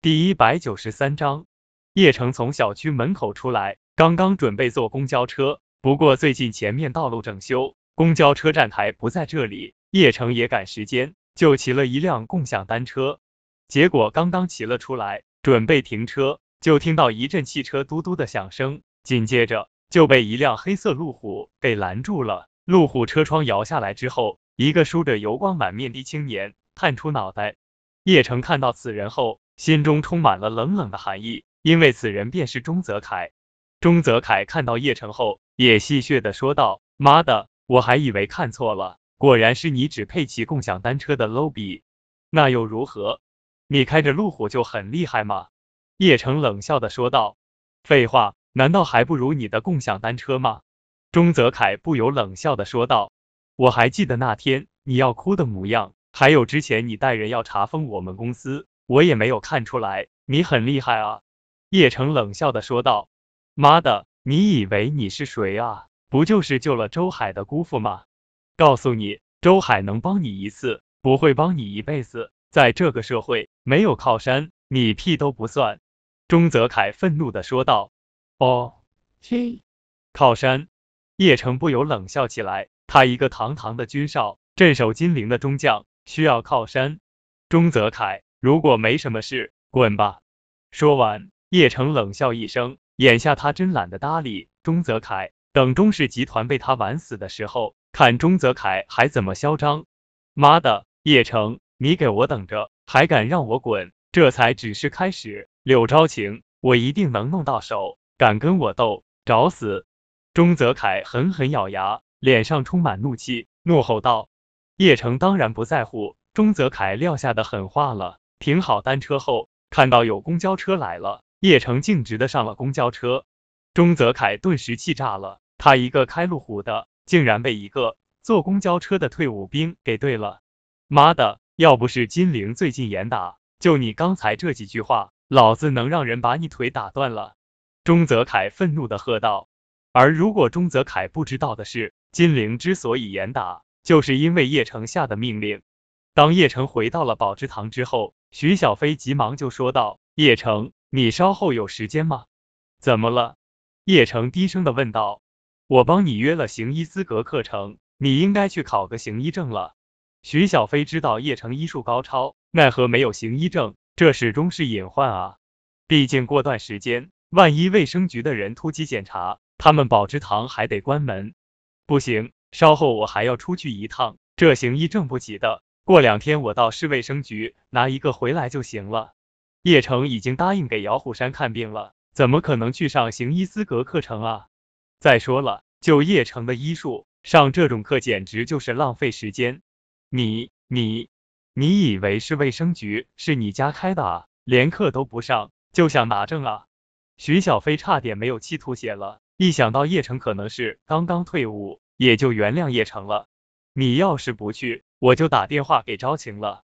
第一百九十三章，叶城从小区门口出来，刚刚准备坐公交车，不过最近前面道路整修，公交车站台不在这里，叶城也赶时间，就骑了一辆共享单车。结果刚刚骑了出来，准备停车，就听到一阵汽车嘟嘟的响声，紧接着就被一辆黑色路虎给拦住了。路虎车窗摇下来之后，一个梳着油光满面的青年探出脑袋。叶城看到此人后。心中充满了冷冷的寒意，因为此人便是钟泽凯。钟泽凯看到叶城后，也戏谑的说道：“妈的，我还以为看错了，果然是你只配骑共享单车的 low 逼。那又如何？你开着路虎就很厉害吗？”叶城冷笑的说道：“废话，难道还不如你的共享单车吗？”钟泽凯不由冷笑的说道：“我还记得那天你要哭的模样，还有之前你带人要查封我们公司。”我也没有看出来，你很厉害啊！叶城冷笑的说道。妈的，你以为你是谁啊？不就是救了周海的姑父吗？告诉你，周海能帮你一次，不会帮你一辈子。在这个社会，没有靠山，你屁都不算。钟泽凯愤怒的说道。哦，嘿，靠山！叶城不由冷笑起来。他一个堂堂的军少，镇守金陵的中将，需要靠山？钟泽凯。如果没什么事，滚吧！说完，叶城冷笑一声，眼下他真懒得搭理钟泽凯。等钟氏集团被他玩死的时候，看钟泽凯还怎么嚣张！妈的，叶城，你给我等着！还敢让我滚？这才只是开始，柳昭晴，我一定能弄到手！敢跟我斗，找死！钟泽凯狠狠咬牙，脸上充满怒气，怒吼道：“叶城当然不在乎钟泽凯撂下的狠话了。”停好单车后，看到有公交车来了，叶城径直的上了公交车。钟泽凯顿时气炸了，他一个开路虎的，竟然被一个坐公交车的退伍兵给对了。妈的，要不是金陵最近严打，就你刚才这几句话，老子能让人把你腿打断了！钟泽凯愤怒的喝道。而如果钟泽凯不知道的是，金陵之所以严打，就是因为叶城下的命令。当叶城回到了宝芝堂之后，徐小飞急忙就说道：“叶城，你稍后有时间吗？”“怎么了？”叶城低声的问道。“我帮你约了行医资格课程，你应该去考个行医证了。”徐小飞知道叶城医术高超，奈何没有行医证，这始终是隐患啊。毕竟过段时间，万一卫生局的人突击检查，他们宝芝堂还得关门。不行，稍后我还要出去一趟，这行医证不急的。过两天我到市卫生局拿一个回来就行了。叶城已经答应给姚虎山看病了，怎么可能去上行医资格课程啊？再说了，就叶城的医术，上这种课简直就是浪费时间。你你你以为市卫生局是你家开的啊？连课都不上就想拿证啊？徐小飞差点没有气吐血了，一想到叶城可能是刚刚退伍，也就原谅叶城了。你要是不去。我就打电话给招晴了。